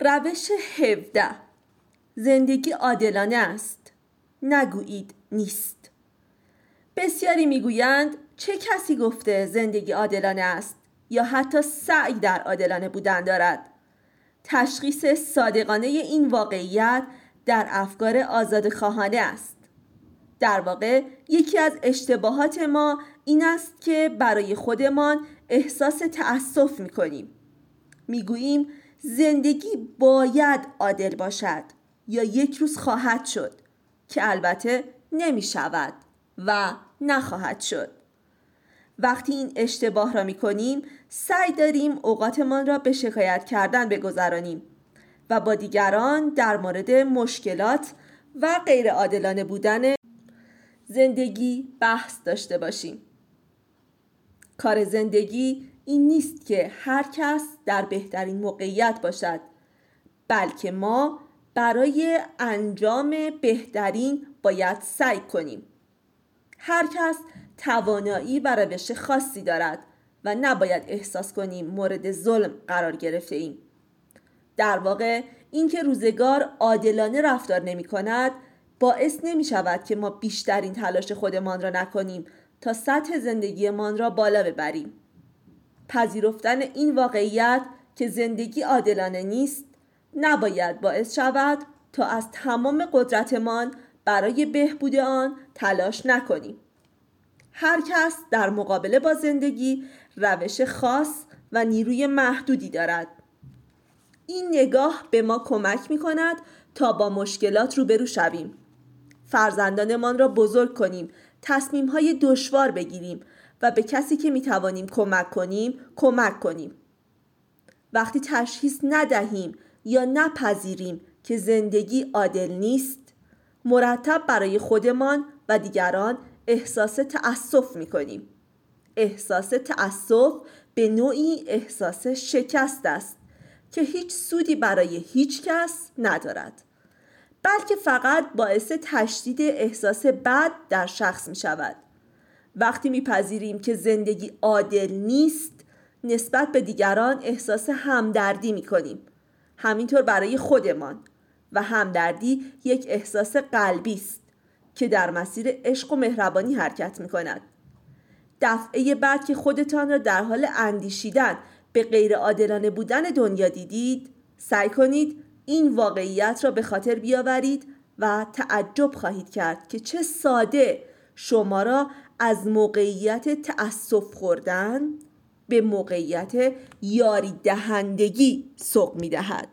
روش 17 زندگی عادلانه است. نگویید نیست. بسیاری می‌گویند چه کسی گفته زندگی عادلانه است یا حتی سعی در عادلانه بودن دارد؟ تشخیص صادقانه این واقعیت در افکار آزاد خواهانه است. در واقع یکی از اشتباهات ما این است که برای خودمان احساس تأسف می کنیم می گوییم زندگی باید عادل باشد یا یک روز خواهد شد که البته نمی شود و نخواهد شد. وقتی این اشتباه را می کنیم سعی داریم اوقاتمان را به شکایت کردن بگذرانیم و با دیگران در مورد مشکلات و غیر عادلانه بودن زندگی بحث داشته باشیم. کار زندگی این نیست که هر کس در بهترین موقعیت باشد بلکه ما برای انجام بهترین باید سعی کنیم. هر کس توانایی و روش خاصی دارد و نباید احساس کنیم مورد ظلم قرار گرفته ایم. در واقع اینکه روزگار عادلانه رفتار نمی کند باعث نمی شود که ما بیشترین تلاش خودمان را نکنیم تا سطح زندگیمان را بالا ببریم. پذیرفتن این واقعیت که زندگی عادلانه نیست نباید باعث شود تا از تمام قدرتمان برای بهبود آن تلاش نکنیم. هر کس در مقابله با زندگی روش خاص و نیروی محدودی دارد. این نگاه به ما کمک می کند تا با مشکلات روبرو شویم. فرزندانمان را بزرگ کنیم تصمیم های دشوار بگیریم و به کسی که می توانیم کمک کنیم کمک کنیم. وقتی تشخیص ندهیم یا نپذیریم که زندگی عادل نیست مرتب برای خودمان و دیگران احساس تأسف می کنیم احساس تأسف به نوعی احساس شکست است که هیچ سودی برای هیچ کس ندارد بلکه فقط باعث تشدید احساس بد در شخص می شود وقتی میپذیریم که زندگی عادل نیست نسبت به دیگران احساس همدردی می کنیم همینطور برای خودمان. و همدردی یک احساس قلبی است که در مسیر عشق و مهربانی حرکت می کند دفعه بعد که خودتان را در حال اندیشیدن به غیر عادلانه بودن دنیا دیدید سعی کنید این واقعیت را به خاطر بیاورید و تعجب خواهید کرد که چه ساده شما را از موقعیت تأسف خوردن به موقعیت یاری دهندگی سوق می دهد.